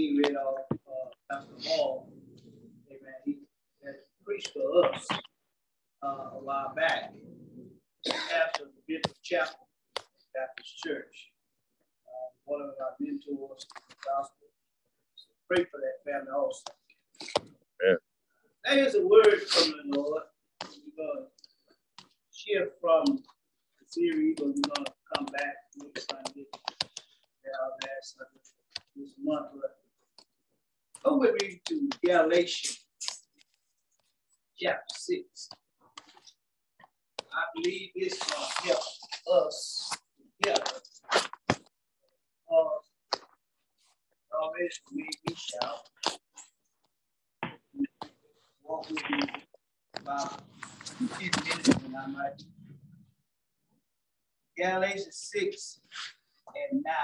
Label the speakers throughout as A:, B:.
A: P read off uh, Pastor Hall. Amen. He has preached for us uh, a while back. Of the Bishop Chapel Baptist Church. Uh, one of our mentors in the gospel. So pray for that family also. Yeah. That is a word from the Lord uh, shift from the series, but we're going to come back next Sunday, our last Sunday this month. But go with me to Galatians chapter 6. I believe this will help us together. Uh, made me shout. Walk with me about Galatians 6 and 9.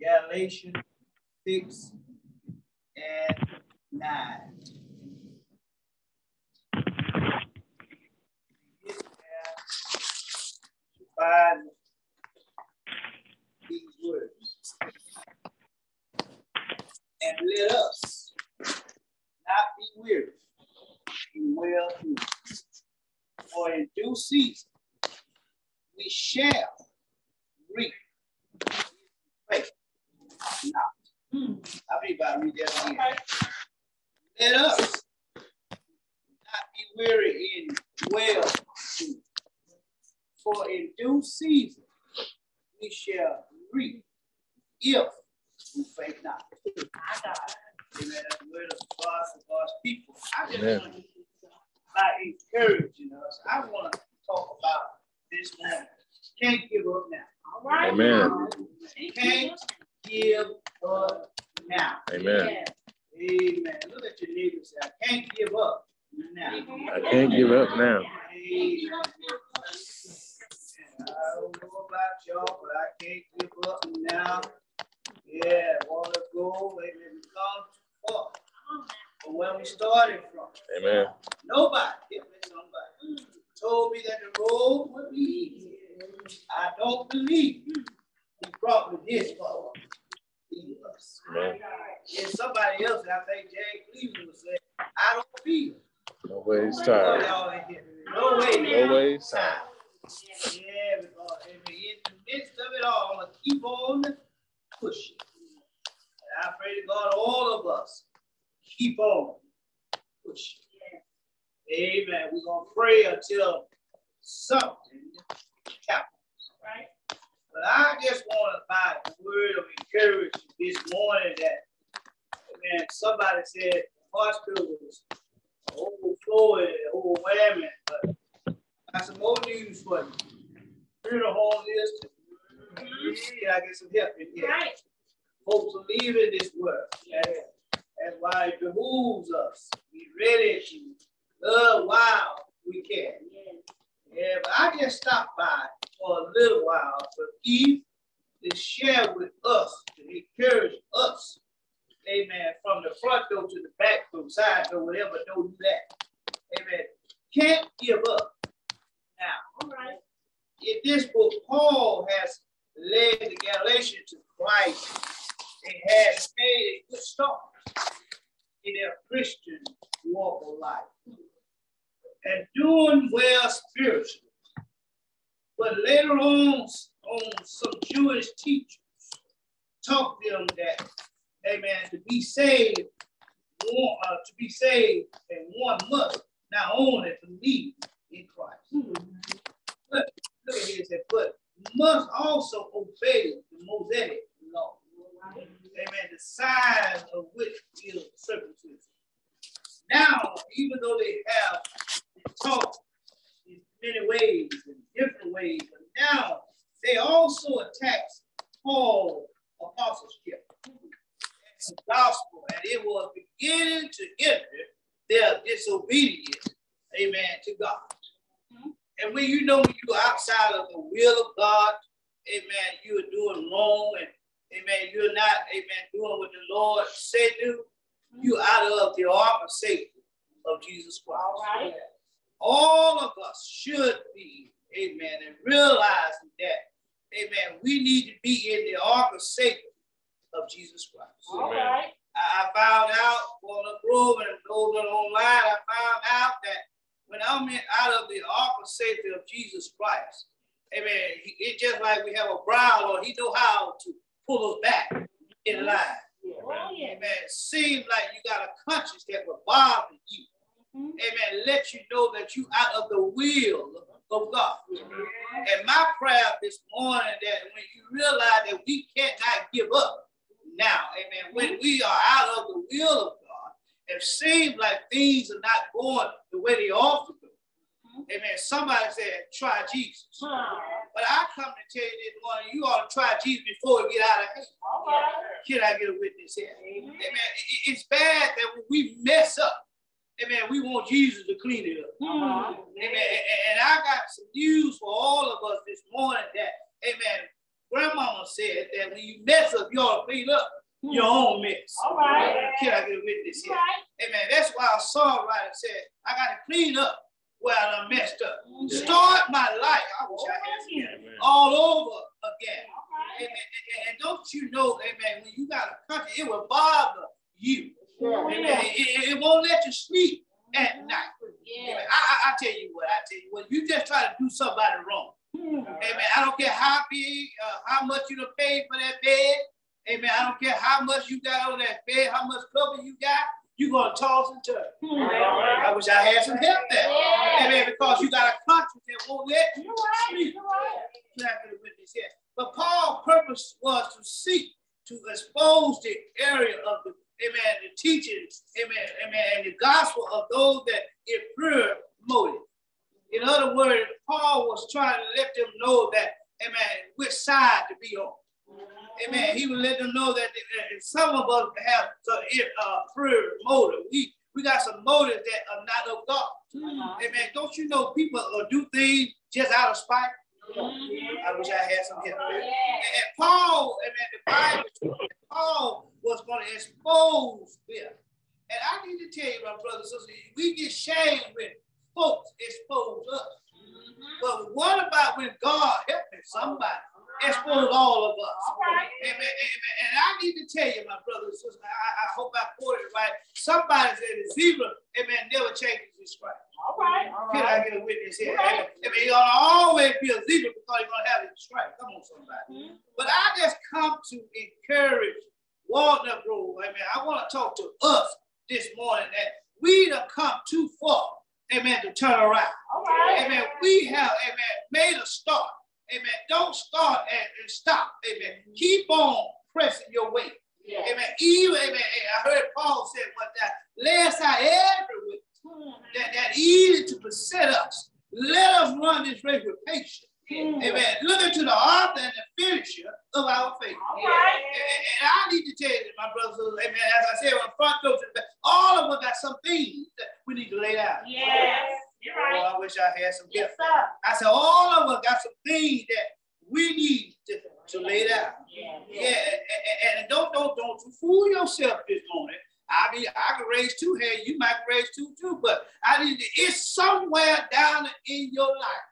A: Galatians 6 and 9. Find these words. And let us not be weary well do. For in due season we shall reap faith not. Hmm. How many about read that again? Let us not be weary in well doing. For in due season we shall reap if we faith not. Amen. That's the word of God for God's people. I just Amen. want to by encouraging us. I want to talk about this morning. Can't give up now.
B: All right. Amen.
A: Can't give up now.
B: Amen.
A: Amen. Look at your neighbor say, I can't give up now.
B: I can't give up now.
A: Amen. I don't know about y'all, but I can't give up now. Yeah, want to go, maybe come far from where we started from.
B: Amen.
A: Nobody, somebody, told me that the road would be easy. I don't believe he brought me this far. Amen. And somebody else, I think Jay Cleveland would say, I don't feel.
B: No way it's time.
A: No way.
B: No way it's time.
A: Yeah, because in the midst of it all, I'm going to keep on pushing. And I pray to God, all of us, keep on pushing. Amen. We're going to pray until something happens. Right. But I just want to buy a word of encouragement this morning that, man, somebody said the hospital was overflowing, overwhelming, but I got some more news for you. Hear the whole list. Yeah, I get some help in here. Right. Folks are leaving this world. Yeah. That's why it us. Be ready to love while we can. Yeah, but I just stopped by for a little while for Eve to share with us, to encourage us. Amen. From the front door to the back door, side door, whatever door do that. Amen. Can't give up. Now, all right. In this book, Paul has led the Galatians to Christ. They has made a good start in their Christian walk of life and doing well spiritually. But later on, on some Jewish teachers taught them that, amen, to be saved, uh, to be saved, and one must not only believe in Christ, mm-hmm. but look at said, but must also obey the Mosaic law. Amen. The size of which is circumcision. Now, even though they have taught in many ways, in different ways, but now they also attack Paul apostleship and the gospel, and it was beginning to enter their disobedience, amen, to God. Mm-hmm. And when you know when you're outside of the will of God, amen, you are doing wrong and amen, you're not, amen, doing what the Lord said do, you out of the ark of safety of Jesus Christ. All right. All of us should be, amen, and realizing that, amen, we need to be in the ark of safety of Jesus Christ. All right. I, found out on the Grove and those online, I found out that when I'm in, out of the ark of safety of Jesus Christ, amen, it's just like we have a brow Lord, he know how to pull us back in line. Oh, yeah. Amen. It seems like you got a conscience that will bother you. Mm-hmm. Amen. Let you know that you out of the will of God. Mm-hmm. And my prayer this morning that when you realize that we cannot give up now, amen, when mm-hmm. we are out of the will of God, it seems like things are not going the way they ought to go. Amen. Somebody said, try Jesus. But I come to tell you this morning, you ought to try Jesus before you get out of here. Can I get a witness here? Amen. It's bad that when we mess up, amen, we want Jesus to clean it up. Uh-huh. Amen. And I got some news for all of us this morning that, amen, grandmama said that when you mess up, you ought to clean up your own mess. All right. Can I get a witness here? Right. Amen. That's why a songwriter said, I got to clean up where I messed up. Start my life. I wish I had all over again. Amen. And, and, don't you know, amen, when you got a country, it will bother you. Amen. It, it, won't let you sleep at night. Amen. I, I, I, tell you what, I tell you what, you just try to do somebody wrong. Amen. I don't care how big, uh, how much you done paid for that bed. Amen. I don't care how much you got on that bed, how much cover you got you're going to toss and turn. I wish I had some help there. Yeah. Amen. Because you got a conscience that won't let you sleep. Witness here. But Paul's purpose was to seek to expose the area of the amen, the teachings, amen, amen, and the gospel of those that impure motive. In other words, Paul was trying to let them know that, amen, which side to be on. Amen. He would let them know that some of us have some uh, prayer motive. We, we got some motives that are not of God. Uh-huh. Amen. Don't you know people uh, do things just out of spite? Mm-hmm. I wish I had some help. Yeah. And, Paul, amen, the Bible, Paul was going to expose them. And I need to tell you, my brothers and sisters, we get shamed when folks expose us. Mm-hmm. But what about when God help me, somebody? expose all of us. All right. Amen, amen. And I need to tell you, my brothers and sisters, I, I hope I quoted it right. Somebody said the zebra, amen, never changes his stripe. All right. All Can right. I get a witness here? Right. Amen. He's going to always be a zebra because he's going to have his stripe. Come on, somebody. Mm-hmm. But I just come to encourage Walnut Grove. Amen. I want to talk to us this morning that we have come too far, amen, to turn around. All right. Amen. We have, amen, made a start. Amen. Don't start and, and stop. Amen. Keep on pressing your way. Yeah. Amen. Even, amen. I heard Paul said one time, lest I ever with that, that easy to beset us. Let us run this race with patience. Mm. Amen. Looking to the author and the finisher of our faith. All right. And, and, I need to tell you, my brothers, amen, as I said, on front door, all of us got some things that we need to lay out. Yes. Right. Oh, I wish I had some yes, Sir. I said, all of us got some things that we need to, to lay down. Yeah, yeah. yeah and, and, don't don't don't you fool yourself this morning. I mean, I can raise two hands, you might raise two too, but I need to, it's somewhere down in your life.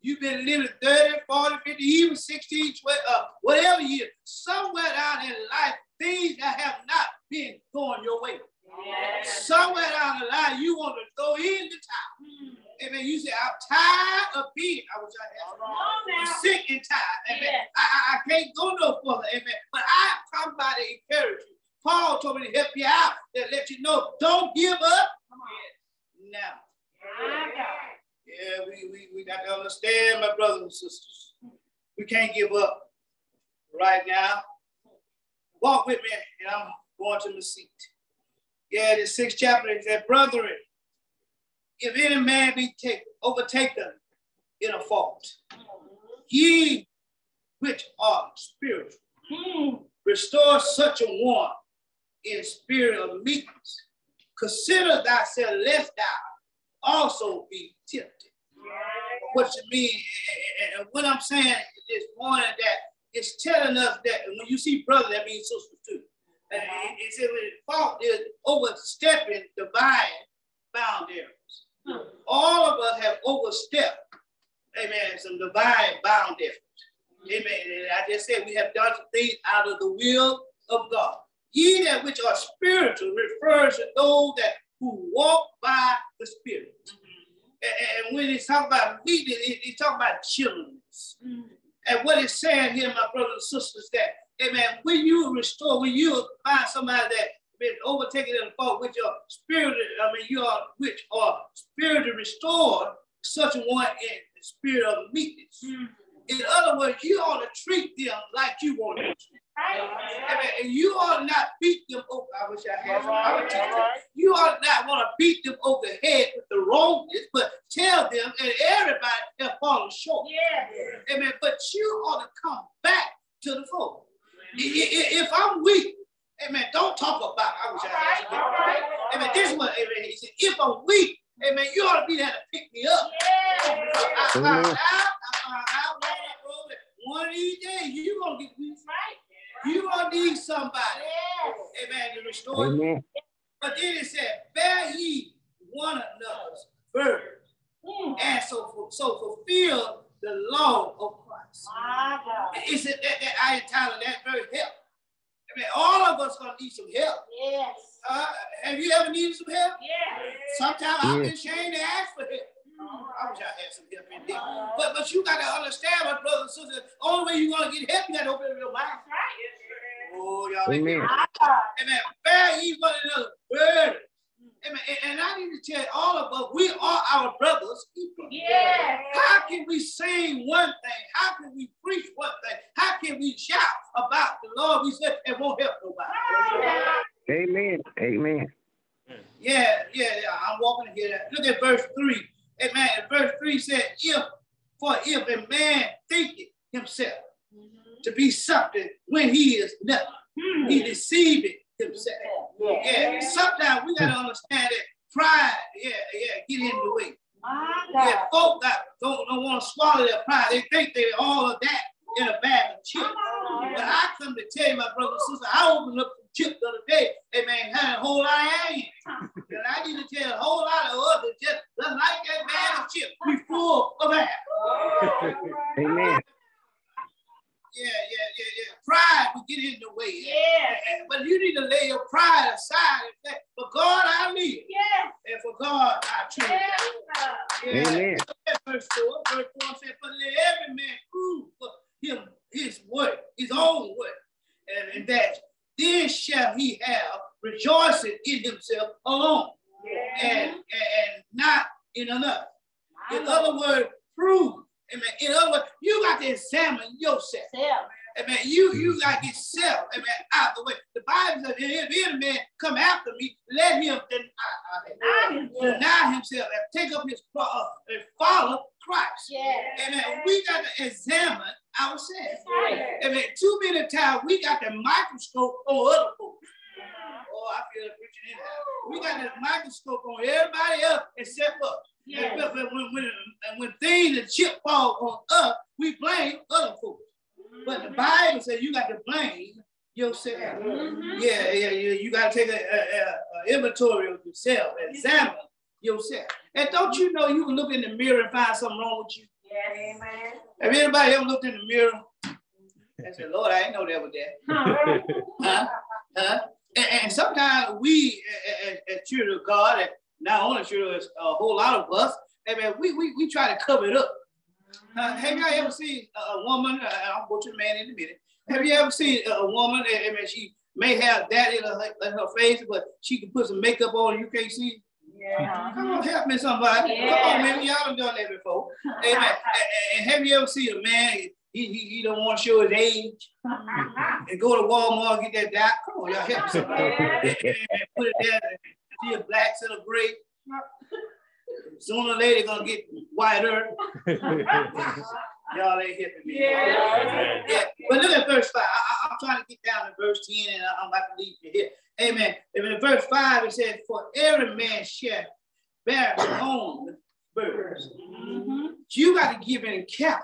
A: You've been living 30, 40, 50, even 16, 12, uh, whatever year. Somewhere down in life, things that have not been going your way. Yes. Somewhere down the line, you want to throw in the towel. Mm. Amen. You say, I'm tired of being. I wish I had I'm sick and tired. Amen. Yes. I, I, I, can't go no further. Amen. But I come by to encourage you. Paul told me to help you out, to let you know, don't give up. Come on. Now. Yeah, we, we, we got to understand, my brothers and sisters. We can't give up right now. Walk with me, and I'm going to the seat. Yeah, the sixth chapter, it said, Brethren, if any man be take, overtaken in a fault, ye which are spiritual, hmm, restore such a one in spirit of meekness. Consider thyself lest thou also be tempted. What you mean, and what I'm saying that it's telling us that when you see brother, that means sisters too. And it said fault is overstepping divine boundaries. Hmm. All of us have overstepped, amen, some divine boundaries. Amen. And I just said we have done some things out of the will of God. Ye that which are spiritual refers to those that who walk by the Spirit. Mm-hmm. And, when he's talking about meekness, he's talking about chillenness. Mm-hmm. And what it's saying here, my brothers and sisters, that, amen, when you restore, when you find somebody that been overtaken in the fault, with your spirit, I mean, you are which are spiritually restored, such a one in the spirit of meekness. Mm-hmm. In other words, you ought to treat them like you want to treat and you ought not beat them over. I wish I had some. You ought not want to beat them over the head with the wrongness, but tell them and everybody have fallen short. Yeah. Amen. But you ought to come back to the fold. If I'm weak, amen, don't talk about it. I wish I had some. Right. Amen. This one, amen. He said, if I'm weak, amen, you ought to be there to pick me up. Yeah. I found out, I found out one of these days you're gonna get weak. Right. You gonna need somebody. Yes. Amen. To restore Amen. you. But then it said, bear ye one another's burdens. Mm. And so, so fulfill the law of Christ. My God. It's that, that I entitled that very help. I mean, all of us gonna need some help. Yes. Uh, have you ever needed some help? Yes. Sometimes yes. I've been ashamed to ask for help. I wish I had some help in there. But but you gotta understand, my brothers and sisters, the only way you're gonna get help, you gotta open up your mouth. Y'all. Amen. Amen. Bear ye one another burden. Amen. And, and I need to tell all of us, we are our brothers' keeper. Yeah. How can we sing one thing? How can we preach one thing? How can we shout about the Lord we said and won't help nobody?
C: Amen. Amen.
A: Yeah, yeah, yeah. I'm walking to here. Look at verse 3. Amen. Verse 3 said, if for if a man thinketh himself. To be something when he is nothing, mm-hmm. he deceiveth himself. Yeah. yeah. Sometimes we gotta understand that pride, yeah, yeah, get in the way. Yeah, folk got, don't, don't want to swallow their pride. They think they're all of that in a bag of chips. But I come to tell you, my brother and sister, I opened up some chips the other day. Hey man, had a whole lot of onions. And I need to tell a whole lot of others just, just like that bag of chips. We full of that. Amen. Yeah, yeah, yeah, yeah. Pride will get in the way. Yeah. But you need to lay your pride aside and say, for God I live. Yeah. And for God I trust. Yeah. yeah. Amen. Verse 4, verse 4 said, but let every man prove for him his work, his own work. And, and that then shall he have rejoicing in himself alone. Yeah. And, and not in another. In other words, prove Amen. In other words, you got to examine yourself. Self. Amen. You you got to get self. Amen. Out the way. The Bible says, if any man come after me, let him deny, uh, deny himself and take up his cross uh, and follow Christ. Yeah. Amen. We got to examine ourselves. Yeah. Amen. Too many times we got the microscope on other folks. Oh, I feel preaching in there. We got the microscope on everybody else except us. Yes. And when, when, and when things and chip fall on us, we blame other folks. But the Bible says you got to blame yourself. Mm-hmm. Yeah, yeah, yeah. You got to take an inventory of yourself, examine yourself. And don't you know you can look in the mirror and find something wrong with you? Yes, amen. Have anybody ever looked in the mirror and said, Lord, I didn't know that was that? huh? Huh? And, and sometimes we, as, as children of God, not only sure it's a whole lot of us, hey man, we, we, we try to cover it up. Uh, have you ever seen a woman? Uh, I'll go to the man in a minute. Have you ever seen a woman? I mean, she may have that in her, in her face, but she can put some makeup on and you can't see. Yeah. Come on, help me, somebody. Yeah. Come on, man. Y'all done done that before. Hey, man. and have you ever seen a man? He, he, he don't want to show his age and go to Walmart and get that dot. Come on, y'all help me somebody. and, and put it there a black set of gray. Sooner or later, gonna get whiter. Y'all ain't hitting me. Yeah. yeah. But look at verse 5. I, am trying to get down to verse 10 and I'm about to leave you here. Amen. Amen. In verse 5, it says, For every man shall bear his own burdens.
D: Mm-hmm.
A: You got to give an account.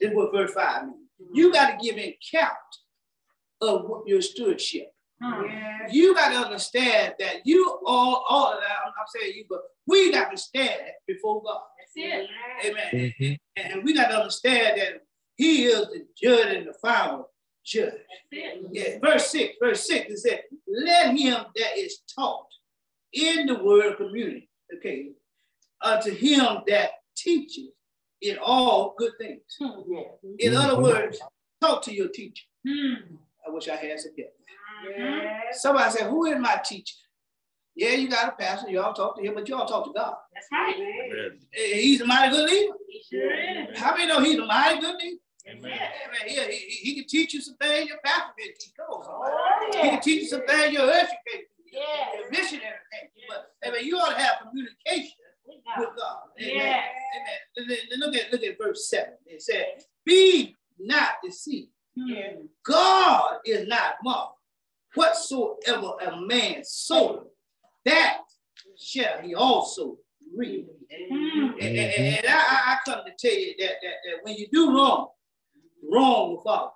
A: This is what verse 5 means. You got to give an account of what your stewardship. You got to understand that you all, all of that, I'm not saying you, but we got to stand before God.
D: That's it.
A: Amen.
C: Mhm.
A: And we got to understand that He is the judge and the final judge.
D: That's it.
A: Yeah, verse 6, verse 6, it said, Let him that is taught in the word of community, okay, unto him that teaches in all good things. In other
C: Mhm.
A: words, talk to your teacher.
D: Hmm.
A: I wish I had some help. Somebody said, Who is my teacher? Yeah, you got a pastor, y'all talk to him, but y'all talk to God.
D: That's right.
B: Amen.
A: Eh, He's a mighty good leader.
D: He sure is.
A: How many know he's a mighty good leader?
D: Amen.
A: Amen. He, he, he can teach you some things your pastor can teach. Come on, somebody.
D: Oh,
A: He can teach you some things your usher can teach.
D: Yes.
A: Your missionary can teach. But amen, you ought to have communication
D: We
A: with God. Amen.
D: Yes.
A: Amen. And then- then Look at look at verse 7. It said, Be not deceived.
D: Hmm.
A: God is not mocked. Whatsoever a man soweth, that shall he also reap.
D: Hmm.
A: And, and- and I, I- come to tell you that, that, that when you do wrong, wrong will follow.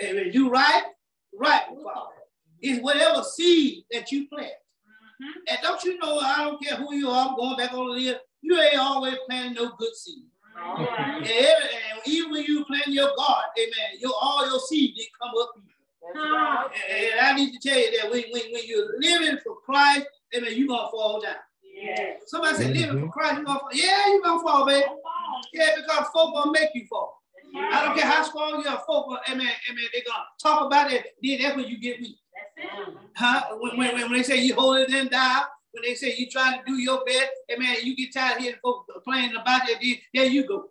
A: And when you do right, right will follow. It's whatever seed that you plant.
D: Mhm.
A: And don't you know, I don't care who you are, I'm going back over here, you ain't always planting no good seed. And, every, and even when you plant your garden, amen, your, all your seed didn't come up either.
D: Huh.
A: And, and I need to tell you that when, when, when you're living for Christ, amen, you're going to fall down.
D: Yes.
A: Somebody said, living for Christ, you're going to fall. Yeah, you're going to fall, baby. Yeah, because folk going to make you fall.
D: That's
A: I don't care how strong you are, folk, will- amen, amen, they're going to talk about it, then that's when you get weak.
D: That's it.
A: Huh? When, when, when they say you holier than thou, when they say you trying to do your best, amen, you get tired of hearing folks complaining about it, then there you go.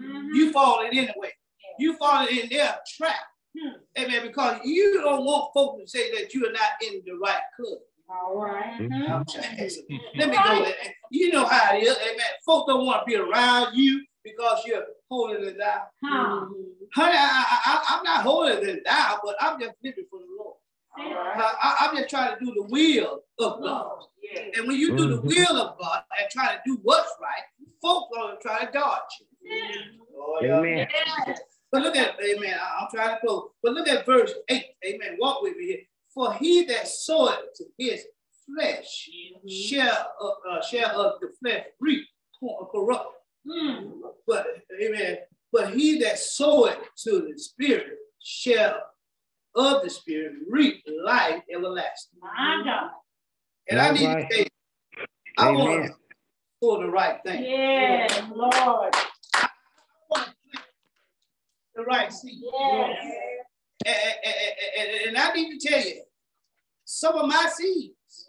D: Mhm.
A: You falling anyway. You falling in their trap.
D: Hmm.
A: Amen. Because you don't want folks to say that you are not in the right club.
D: All right.
C: Mhm.
A: I'm trying to- Let me go there. You know how it is. Amen. Folks don't want to be around you because you're holier than thou.
D: Huh.
A: Honey, I, I, I, I'm not holier than thou, but I'm just living for the Lord.
D: All
A: I, I, I'm just trying to do the will of God.
D: Yeah.
A: And when you do the
C: Mhm.
A: will of God and try to do what's right, folks are trying to try to dodge you. Oh, yeah.
C: Amen.
D: Yes.
A: But look at, amen, I- I'm trying to close. But look at verse 8, amen. Walk with me here. For he that soweth to his flesh shall, uh, uh, shall of the flesh reap cor- corrupt.
D: Hmm.
A: But, amen, but he that soweth to the spirit shall of the spirit reap life everlasting.
D: My God.
A: And I need
C: right.
A: to say, I want to do the right thing.
D: Yes, Lord.
A: I want to plant the right seed.
D: Yes.
A: And, and- and- and I need to tell you, some of my seeds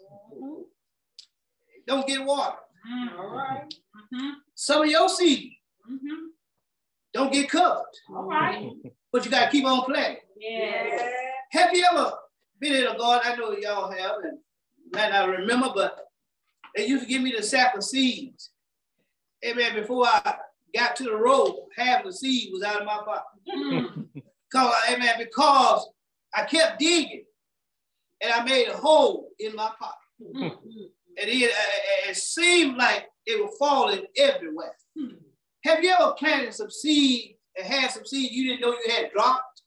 A: don't get water.
D: Mm. All right. Mhm.
A: Some of your seeds
D: Mhm.
A: don't get covered,
D: All right.
A: but you got to keep on planting.
D: Yes.
A: Have you ever been in a garden? I know y'all have, and might not remember, but they used to give me the sack of seeds. Amen. Before I got to the road, half the seed was out of my pocket.
D: Mm.
A: Cause, amen, because I kept digging and I made a hole in my pocket.
D: Mm.
A: And it, it seemed like they were falling everywhere. Have you ever planted some seed and had some seed you didn't know you had dropped?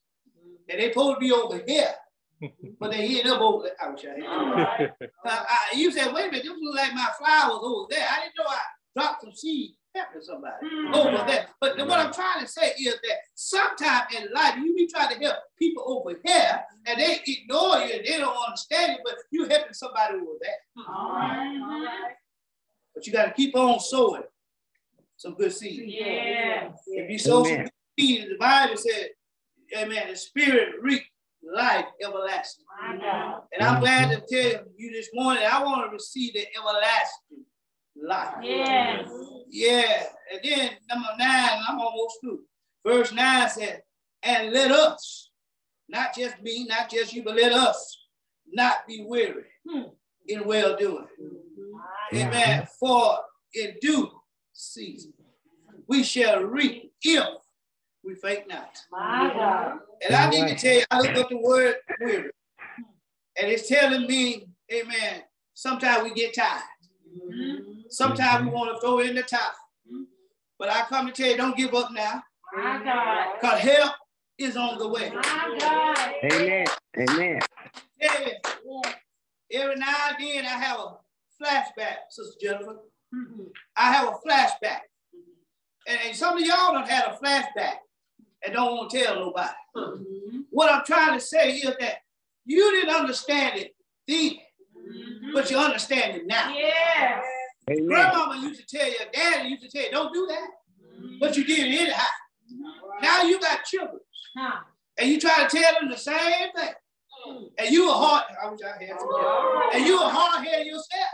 A: And they supposed to be over here, but they ended up over there. I wish I had.
D: All right.
A: Uh, I, you said, wait a minute, this look like my flowers over there. I didn't know I dropped some seed helping somebody
D: Mm.
A: over there. But what I'm trying to say is that sometimes in life, you be trying to help people over here and they ignore you and they don't understand you, but you helping somebody over there.
D: All right. All right.
A: But you got to keep on sowing some good seed.
D: Yes.
A: If you sow some good seed, the Bible said, Amen, the spirit reap life everlasting.
D: My God.
A: And I'm glad to tell you this morning, I want to receive the everlasting life.
D: Yes.
A: Yeah. And then number nine, I'm almost through. Verse nine said, and let us, not just me, not just you, but let us not be weary
D: Hmm.
A: in well doing.
D: My God.
A: Amen. For in due season we shall reap if we faint not.
D: My God.
A: And I need to tell you, I look up the word weary. And it's telling me, amen, sometimes we get tired. Sometimes we mm-hmm. want to throw in the towel. But I come to tell you, don't give up now.
D: My God.
A: Because help is on the way.
D: My God.
C: Amen. Amen.
A: Yeah. Every now and then I have a flashback, Sister Jennifer. Mm-hmm. I have a flashback. And, and some of y'all don't have a flashback and don't want to tell nobody. Mm-hmm. What I'm trying to say is that you didn't understand it then, but you understand it now.
D: Yes.
C: Amen.
A: Grandmama used to tell you, daddy used to tell you, don't do that. But you did it anyhow. Now you got children.
D: Huh.
A: And you try to tell them the same thing. And you a hard, I wish I had some. And you a hard head yourself.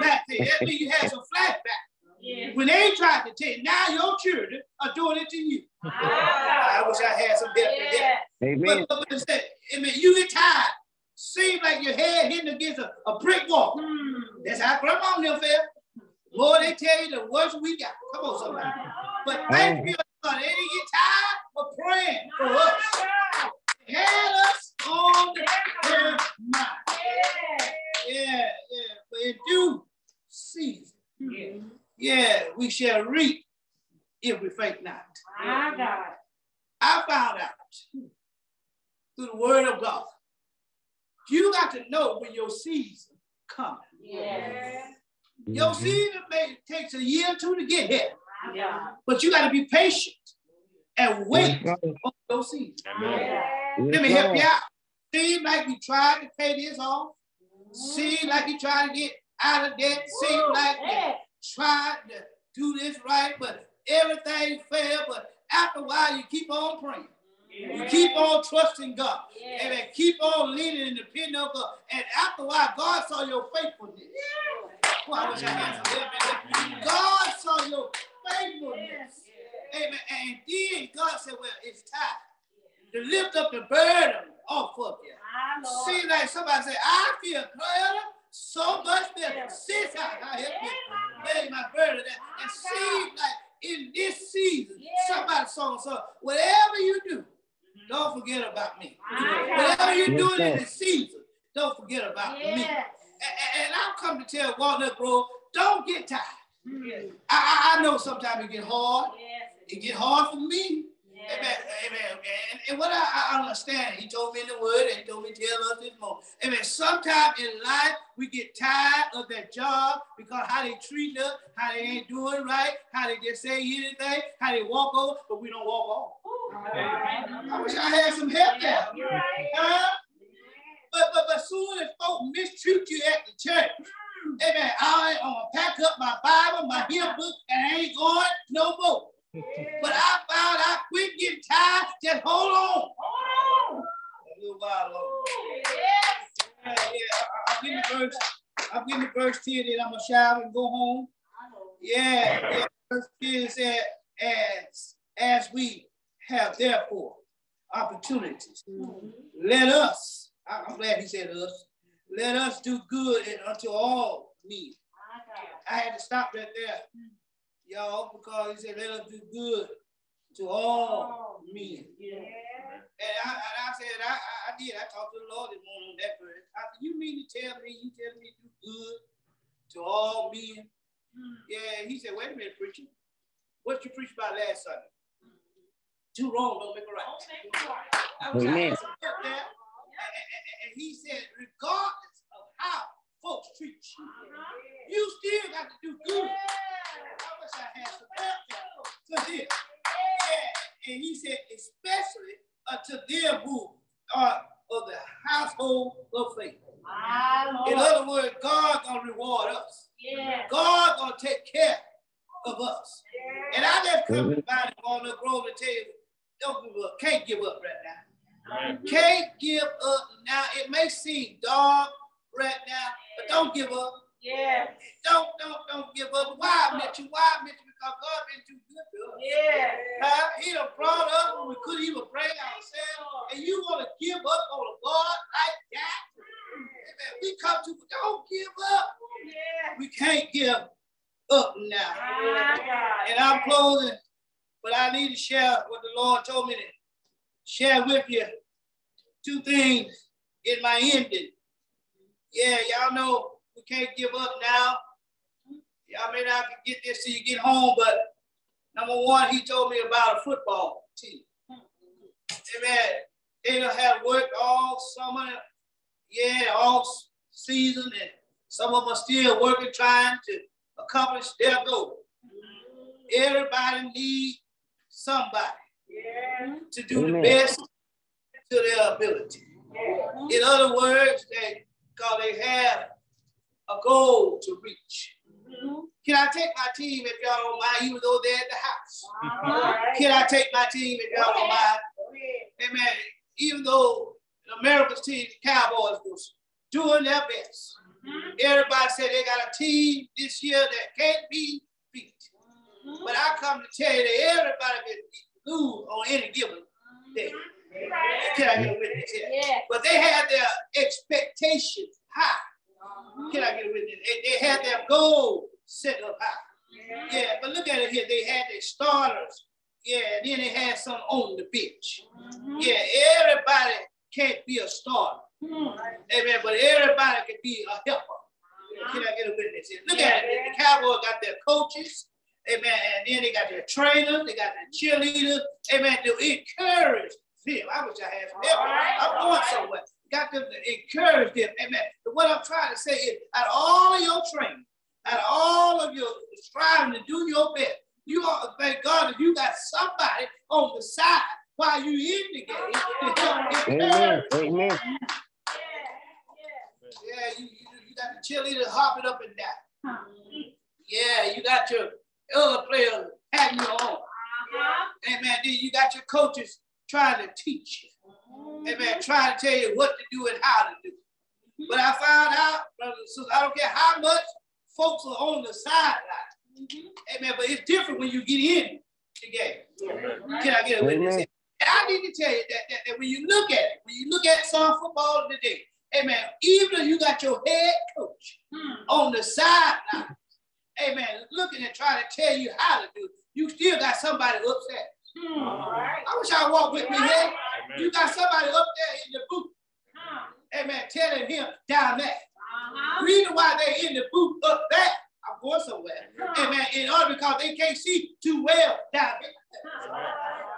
A: Back then, that means you had some flashback.
D: Yes.
A: When they tried to tell you, now your children are doing it to you. I wish I had some help with that.
C: Amen.
A: But, but, but instead, I mean, you get tired. Seems like your head hitting against a, a brick wall.
D: Hmm.
A: That's how grandma and them felt. More they tell you, the worse we got. Come on, somebody. But thank you, God. They didn't get tired of praying for us. Had us on their mind. Yeah, yeah. But in due season,
D: Yes.
A: yeah, we shall reap if we faint not.
D: My God.
A: I found out through the word of God. You got to know when your season coming.
D: Yes.
A: Your mm-hmm. season may takes a year or two to get here,
D: My God.
A: but you got to be patient and wait
C: Yes, Lord.
A: on your season.
D: Yes.
A: Let me help you
C: Lord.
A: out. Seem like you tried to pay this off. Seem like you tried to get out of debt. Seem like you
D: Yes.
A: tried to do this right, but everything failed. But after a while, you keep on praying. You keep on trusting God.
D: Yes.
A: Amen. Keep on leaning and depending on God. And after a while, God saw your faithfulness. Well, I wish I had some help in there. God saw your faithfulness. Amen. And then God said, Well, it's time to lift up the burden off of you.
D: See, Lord.
A: Like somebody say, I feel better, so much better. Since I, I helped me lay my burden down. And seems like in this season, somebody saw so whatever you do, don't forget about me. Whatever you're
C: Yes,
A: doing in
C: sir.
A: this season, don't forget about me. And, and I'm come to tell Walnut Grove, don't get tired.
D: Yes.
A: I, I, I know sometimes it get hard.
D: Yes.
A: It get hard for me.
D: Yes.
A: Amen. Amen. And, and what I, I understand, he told me in the word and he told me tell us this more. Amen. Sometimes in life we get tired of that job because how they treat us, how they ain't doing right, how they just say anything, how they walk over, but we don't walk off. I wish I had some help there.
D: Right.
A: Huh? But but but soon as folks mistreat you at the church, mm. amen, I ain't gonna pack up my Bible, my hymn book, and I ain't going no more. But I found I quit getting tired. Just hold on. Hold on. A little while longer.
D: Yes.
A: Yeah, yeah. I'm getting the verse. I'm getting the verse 10, then I'm gonna shower and go home. Yeah, yeah. Verse 10 said, as as we have therefore opportunities, let us. I'm glad he said us. Let us do good and unto all men. I had to stop right there, y'all, because he said, let us do good to all men. And I, and I said, I, I, I did. I talked to the Lord this morning on that verse. I said, you mean to tell me, you tell me to do good to all men? Hmm. Yeah, he said, wait a minute, preacher. What you preached about last Sunday? Too wrong don't make a right. I was
C: Amen.
A: I had some there. And, and- and- and he said, regardless of how folks treat you, uh-huh. you still got to do good. I wish I had some help. To them. Yeah. And he said, especially uh, to them who are of the household of faith. In other words, God gonna reward us. God gonna take care of us. And I just come to find on the grove and tell you, don't give up. Can't give up right now. Can't give up now. It may seem dark right now, but don't give up. Don't, don't, don't give up. Why, Mitchell? Why, Mitchell? Because God been too good to us. Huh? He done brought us when we couldn't even pray ourselves. And you want to give up on a God like that? Amen. We come to, don't give up. We can't give up now. And I'm closing, but I need to share what the the Lord told me to share with you two things in my ending. Yeah, y'all know we can't give up now. Y'all may not get this till you get home, but number one, he told me about a football team. Amen. They don't have worked all summer, yeah, all season, and some of them are still working, trying to accomplish their goal. Everybody needs somebody
D: Yeah.
A: to do
C: Amen.
A: the best to their ability. In other words, they because they have a goal to reach. Can I take my team if y'all don't mind, even though they're at the house?
D: Uh-huh.
A: Can I take my team if y'all don't mind? Amen. Even though the America's team, the Cowboys, was doing their best. Everybody said they got a team this year that can't be beat. But I come to tell you that everybody can lose on any given day. Can I get a witness here?
D: Yeah.
A: But they had their expectations high. Uh-huh. Can I get a witness? They, they had their goal set up high. Yeah, but look at it here. They had their starters. Yeah, and then they had some on the bench. Mm-hmm. Yeah, everybody can't be a starter. Hmm. Amen. But everybody can be a helper. Uh-huh. Can I get a witness here? Look at it. The Cowboys got their coaches. Amen. And then they got their trainers. They got their cheerleaders. Amen. To encourage them. I wish I had some help. I'm going somewhere. Got them to encourage them. Amen. But what I'm trying to say is, out of all of your training, out of all of your striving to do your best, you ought to thank God that you got somebody on the side while you in the game to help
C: Amen.
A: encourage.
C: Amen.
A: Yeah, you, you, you got the cheerleaders hopping up and down. Yeah, you got your other players patting you on. Amen. Then you got your coaches trying to teach you. Amen. Trying to tell you what to do and how to do. But I found out, brothers and sisters, I don't care how much folks are on the sideline. Amen. But it's different when you get in the game. Can I get a witness?
C: Amen.
A: And I need to tell you that, that, that when you look at it, when you look at some football today, amen, even if you got your head coach hmm. on the sideline, amen, looking and trying to tell you how to do it, you still got somebody upset. I wish I walk with me here. You got somebody up there in the booth, amen, telling him down there. Reason why they in the booth up there, I'm going somewhere. Amen. In order because they can't see too well down there.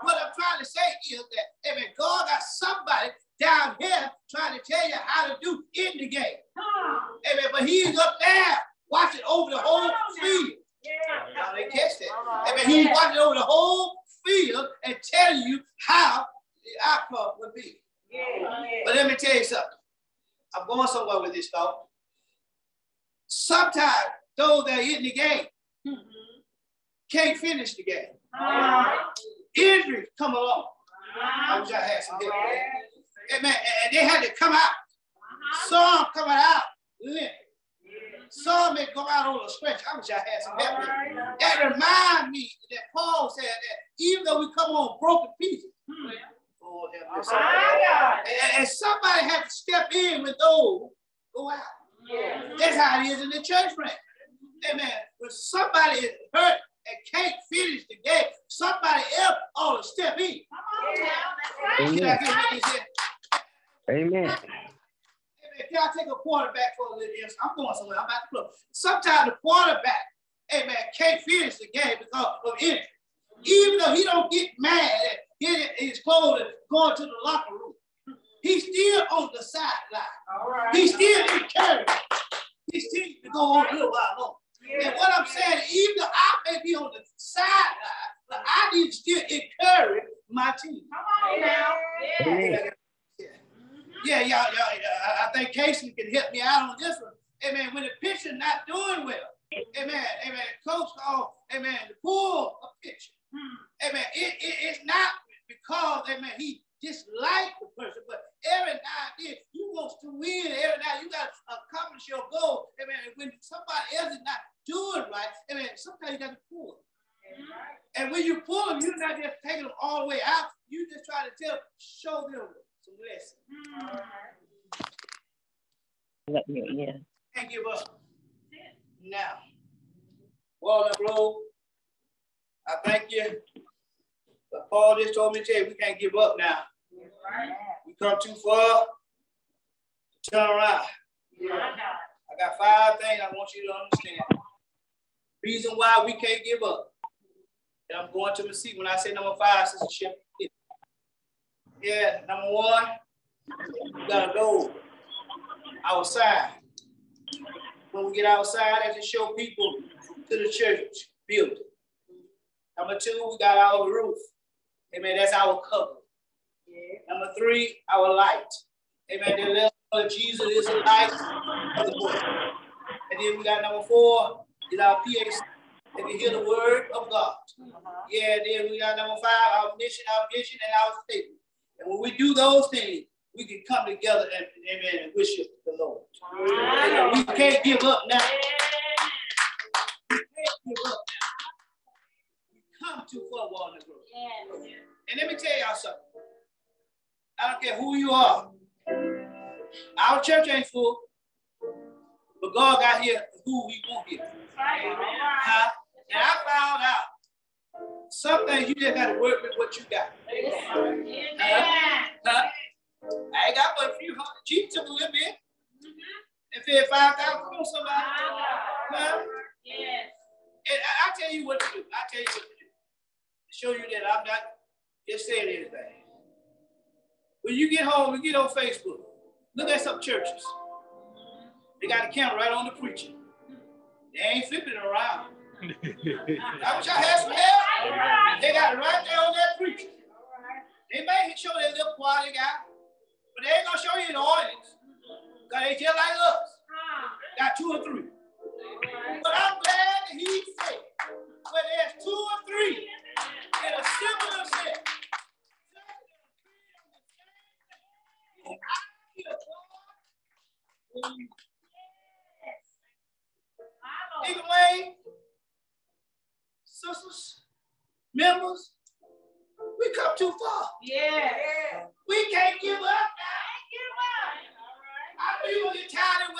A: What I'm trying to say is that, amen, God got somebody down here trying to tell you how to do in the game. Amen. But he's up there watching over the whole field. Y'all didn't catch that. Amen. He's watching over the whole field and tell you how the outcome would be. But let me tell you something. I'm going somewhere with this thought. Sometimes those that are in the game can't finish the game. Uh-huh. Injuries come along. I wish I had some help. Amen. And they had to come out. Uh-huh. Some coming out limp. Some may go out on a stretch. I wish I had some help. with that. That remind me that Paul said that even though we come on broken pieces, oh, have mercy. and, and somebody had to step in with those go out. That's how it is in the church, friend. Amen. When somebody is hurt and can't finish the game, somebody else ought to step in. Can I
C: Amen.
A: get what they said?
C: Amen.
A: Amen. Can I take a quarterback for a little instant? I'm going somewhere. I'm about to close. Sometimes the quarterback, amen, can't finish the game because of injury. Even though he don't get mad at getting his clothes and going to the locker room, he's still on the sideline. All right. He still encouraged. He still to go on a little while longer. And what I'm saying, even though I may be on the sideline, but I need to still encourage my team.
C: Come Amen.
A: Yeah, y'all, y'all, I, I think Casey can help me out on this one. Amen. When the pitcher not doing well, amen, amen. Coach call, amen, to pull a pitcher. Hmm. Amen. It, it, it's not because, amen, he dislike the person, but every now and then you wants to win. Every now you got to accomplish your goal. Amen. And when somebody else is not doing right, amen, sometimes you got to pull. And when you pull them, you're not just taking them all the way out. You just try to tell, show them some mm-hmm.
C: me Yeah.
A: Can't give up. Now, Walnut Grove, I thank you. But Paul just told me to tell you, we can't give up now. We come too far. Turn around. I got five things I want you to understand. Reason why we can't give up. And I'm going to the seat when I say number five, Sister Chip. Yeah, number one, we gotta go outside. When we get outside, that's to show people to the church building. Number two, we got our roof. Amen. That's our cover. Yeah. Number three, our light. Amen. The let of Jesus is the light of the world. And then we got number four, is our PAC. And we hear the word of God. Uh-huh. Yeah, then we got number five, our mission, our vision, and our statement. And when we do those things, we can come together and amen and worship the Lord. Amen. We can't give up now. We can't give up now. We come too far on the road. And let me tell y'all something. I don't care who you are. Our church ain't full, but God got here who He want here. Huh? And I found out some things you just got to work with what you got. Huh? I ain't got but a few hundred. Cheap took a little bit. And fed 5,000 Come on, somebody. Huh? And I, I tell you what to do. I tell you what to do. To show you that I'm not just saying anything. When you get home and get on Facebook, look at some churches. They got a camera right on the preacher. They ain't flipping it around. I wish I had some help. They got right there on that preacher. They may show that little quiet guy, but they ain't gonna show you the audience. Because they just like us. Got two or three. But I'm glad that he said, when there's two or three in a similar set, Either way, sisters, members, we come too far. Yeah. We can't give up now. I know you're gonna get tired and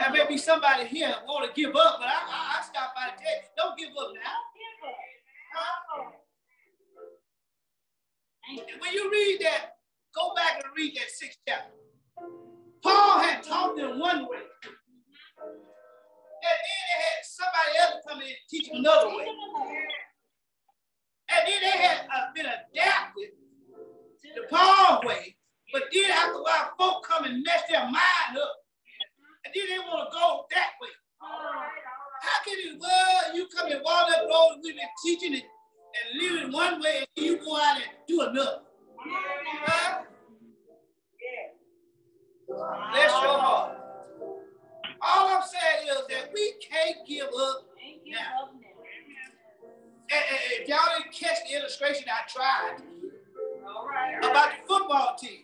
A: There may be somebody here that want to give up, but I, I, I stop by to tell you, don't give up now. Huh? And when you read that, go back and read that sixth chapter. Paul had taught them one way. And then they had somebody else come in and teach them another way. And then they had uh, been adapted to the Paul way. But then after a while, folk come and mess their mind up. And then they want to go that way. How can it, well, you come and walk that road and we've been teaching it and living one way and you go out and do another? Huh? Bless your heart. All I'm saying is that we can't give up now. If y'all didn't catch the illustration I tried about the football team,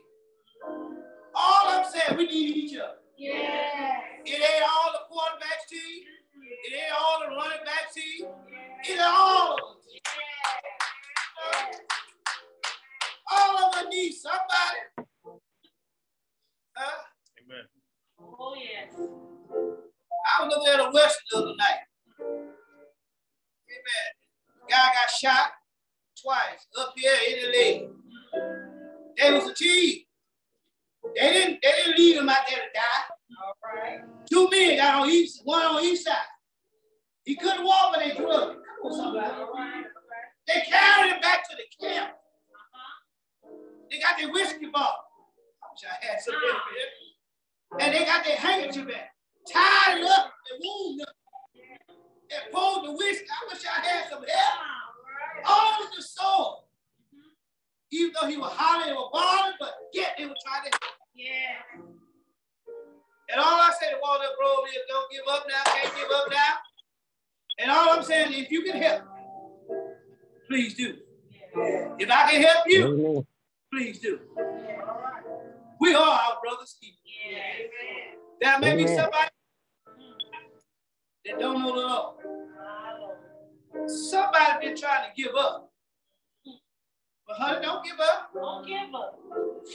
A: all I'm saying, we need each other. It ain't all the quarterbacks team. It ain't all the running back team. It's all of us. All of us need somebody. Huh?
B: Amen.
D: Oh, yes.
A: I was West the other night. Amen. The guy got shot twice up here in the leg. They was a team. They didn't, they didn't leave him out there to die.
D: All right.
A: Two men got on each, one on each side. He couldn't walk, but they drugged him. Come on, somebody.
D: All right.
A: They carried him back to the camp.
D: Uh-huh.
A: They got their whiskey bottle. I wish I had some here. And they got their handkerchief back, tied it up and wound up. And pulled the whiskey. I wish I had some help. On the sword. Even though he was hollering or bawling, but yet they were trying to.
D: Yeah.
A: And all I say to Walnut Grove is don't give up now, can't give up now. And all I'm saying is if you can help, please do. If I can help you, please do.
D: Yeah. All right.
A: We are our brother's keeper.
D: Yeah. Amen.
A: There may be somebody that don't know the Lord.
D: Lord.
A: Somebody been trying to give up. But honey, don't give up.
D: Don't give up.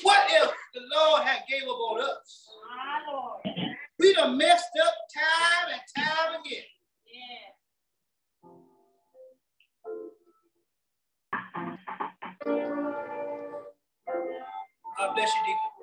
A: What if the Lord had gave up on us?
D: My Lord.
A: We done messed up time and time again.
D: Yeah.
A: God bless you, Deacon.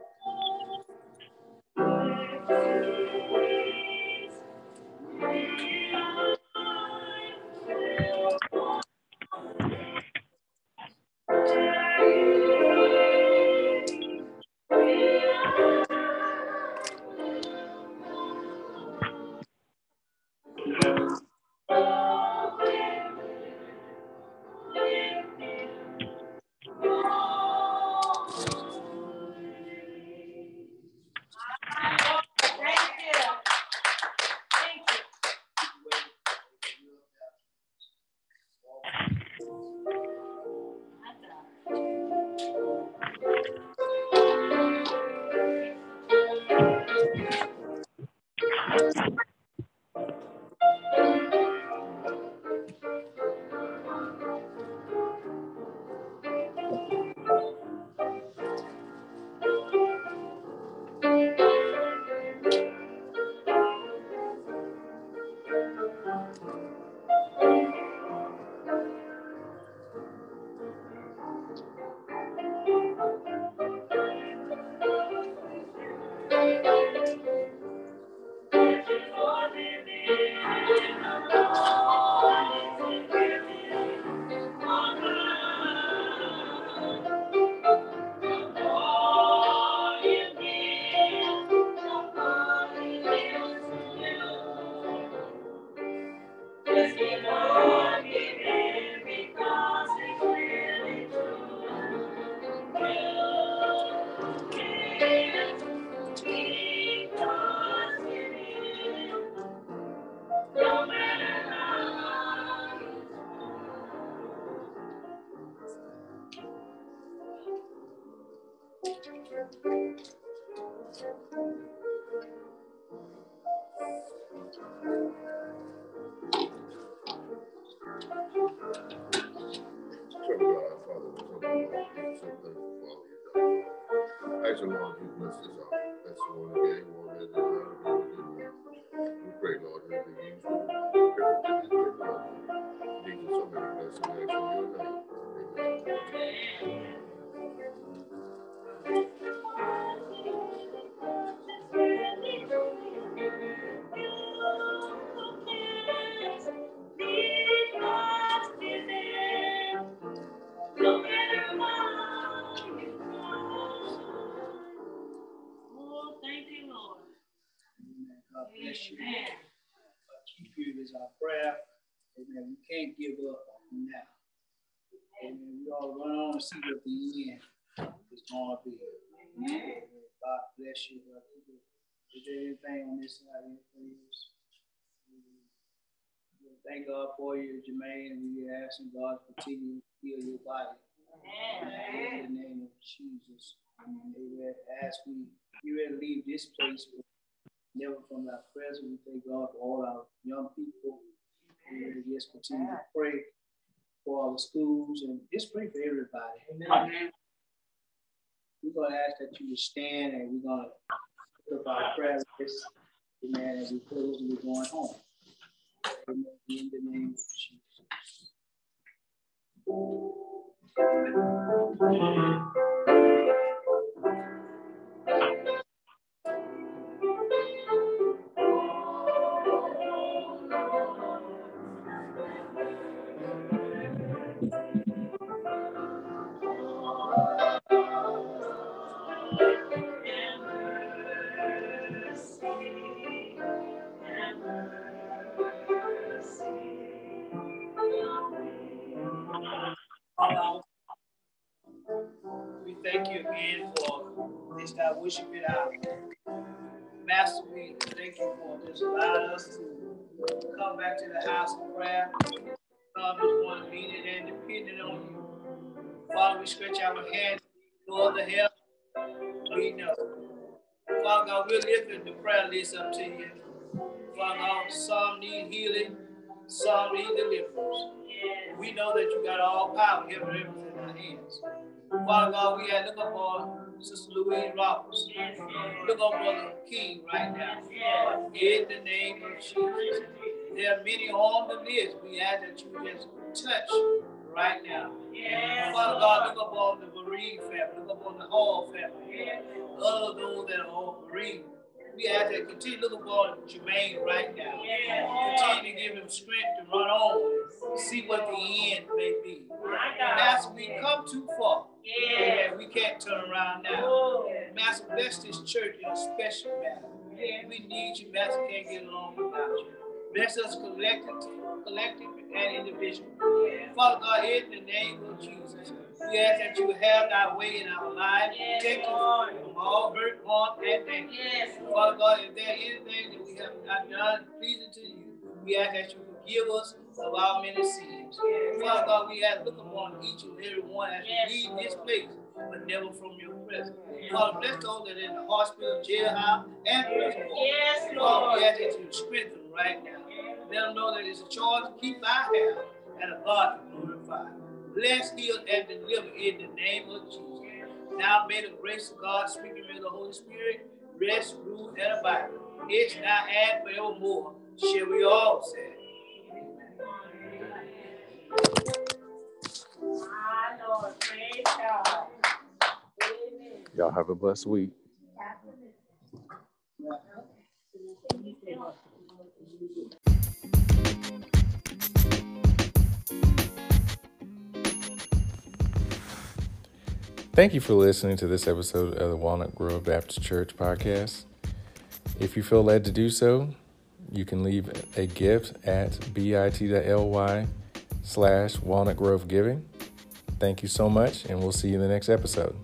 B: Bless you. Amen.
A: Keep you is our prayer. Amen. We can't give up now. Amen. We all run on and see what the end is going to be.
D: Amen.
A: God bless you. Uh, Is there anything on this side? Anything else? Thank God for you, Jermaine, and we ask him God to continue to heal your body.
D: Amen.
A: In the name of Jesus. Amen. As we get ready to leave this place, but never from our presence, we thank God for all our young people. We just continue to pray for our schools and just pray for everybody.
D: Amen.
A: We're gonna ask that you would stand and we're gonna put up our prayer list. Amen. And we close and we're going home. Amen. In the name of Jesus. This that worship it out. Master, we thank you for just allowing us to come back to the house of prayer. Come as one needed and dependent on you. Father, we stretch out our hands, Lord, the help we know. Father God, we're lifting the prayer list up to you. Father God, some need healing, some need deliverance. We know that you got all power, heaven earth in our hands. Father God, we had look up on Sister Louise Roberts. Look up on the King right now. In the name of Jesus. There are many on the list. We ask that you just touch right now. Father God, look up on the bereaved family. Look up on the Hall family. All of those that are all bereaved. We ask that continue to look upon Jermaine right now. Continue to give him strength to run on, see what the end may be. Master, we come too far. And we can't turn around now. Master, bless this church in a special manner. Yeah. We need you, Master, can't get along without you. Bless us collectively, collective and individual. Father God, in the name of Jesus, we ask that you have thy way in our lives. Take us from all hurt, harm, and danger. Father God, if there is anything that we have not done pleasing to you, we ask that you forgive us of our many sins. Father God, we ask look upon each and every one as we leave this place, but never from your presence. Father, bless those that are in the hospital, jailhouse, and prison.
D: Yes, Lord.
A: we ask that you strengthen right now. Let them know that it's a charge to keep our hair and a God to glorify. Bless, heal, and deliver in the name of Jesus. Now may the grace of God, speaking of the Holy Spirit, rest, rule, and abide. It's now and forevermore. Shall we all say?
E: Y'all have a blessed week. Thank you for listening to this episode of the Walnut Grove Baptist Church podcast. If you feel led to do so, you can leave a gift at bit.ly slash walnut grove giving. Thank you so much, and we'll see you in the next episode.